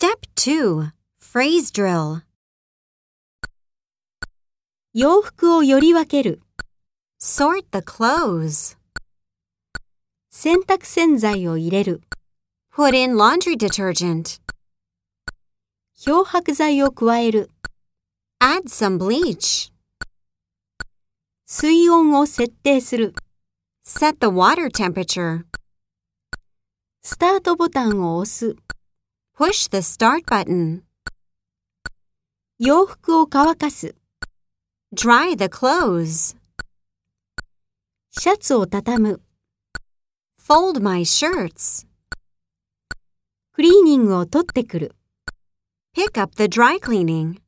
Step 2 Phrase Drill 洋服をより分ける。Sort the clothes. 洗濯洗剤を入れる。Put in laundry detergent. 漂白剤を加える。Add some bleach. 水温を設定する。Set the water temperature. スタートボタンを押す。Push the start button. 洋服を乾かす。Dry the clothes. シャツを畳む。Fold my shirts. クリーニングを取ってくる。Pick up the dry cleaning.